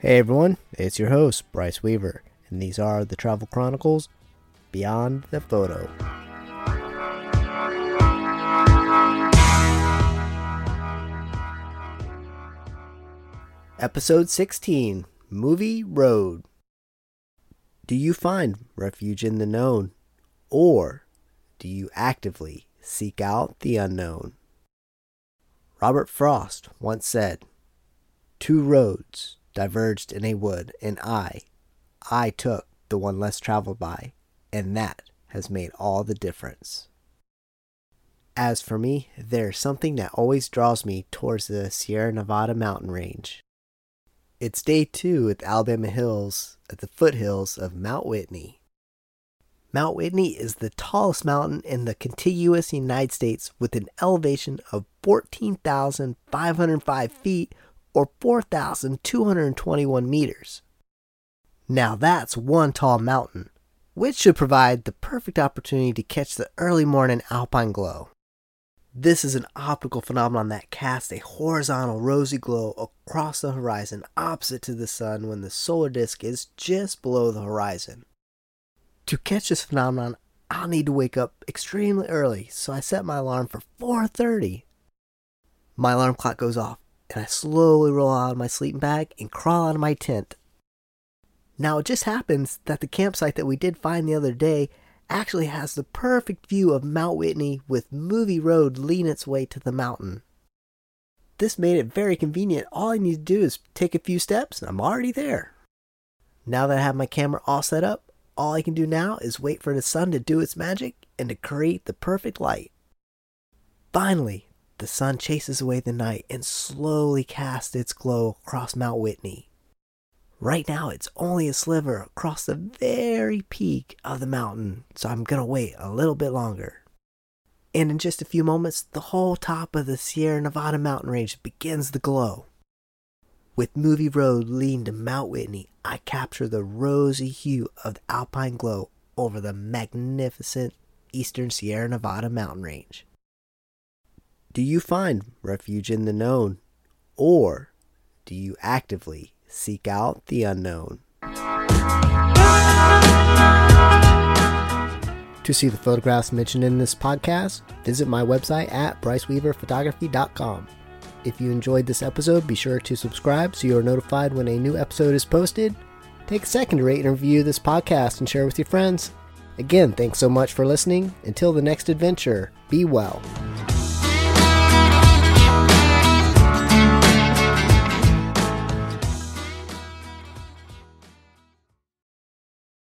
Hey everyone, it's your host, Bryce Weaver, and these are the Travel Chronicles Beyond the Photo. Episode 16 Movie Road. Do you find refuge in the known, or do you actively seek out the unknown? Robert Frost once said, Two roads diverged in a wood, and I, I took the one less traveled by, and that has made all the difference. As for me, there's something that always draws me towards the Sierra Nevada mountain range. It's day two at the Alabama Hills at the foothills of Mount Whitney. Mount Whitney is the tallest mountain in the contiguous United States with an elevation of 14,505 feet or 4,221 meters. Now that's one tall mountain, which should provide the perfect opportunity to catch the early morning alpine glow. This is an optical phenomenon that casts a horizontal rosy glow across the horizon opposite to the sun when the solar disk is just below the horizon. To catch this phenomenon, I'll need to wake up extremely early, so I set my alarm for 4:30. My alarm clock goes off, and I slowly roll out of my sleeping bag and crawl out of my tent. Now it just happens that the campsite that we did find the other day actually has the perfect view of Mount Whitney with Movie Road leading its way to the mountain. This made it very convenient. All I need to do is take a few steps and I'm already there. Now that I have my camera all set up, all I can do now is wait for the sun to do its magic and to create the perfect light. Finally, the sun chases away the night and slowly casts its glow across Mount Whitney. Right now, it's only a sliver across the very peak of the mountain, so I'm gonna wait a little bit longer. And in just a few moments, the whole top of the Sierra Nevada mountain range begins to glow. With Movie Road leading to Mount Whitney, I capture the rosy hue of the alpine glow over the magnificent eastern Sierra Nevada mountain range. Do you find refuge in the known, or do you actively seek out the unknown? To see the photographs mentioned in this podcast, visit my website at bryceweaverphotography.com. If you enjoyed this episode, be sure to subscribe so you are notified when a new episode is posted. Take a second to rate and review this podcast and share with your friends. Again, thanks so much for listening. Until the next adventure, be well.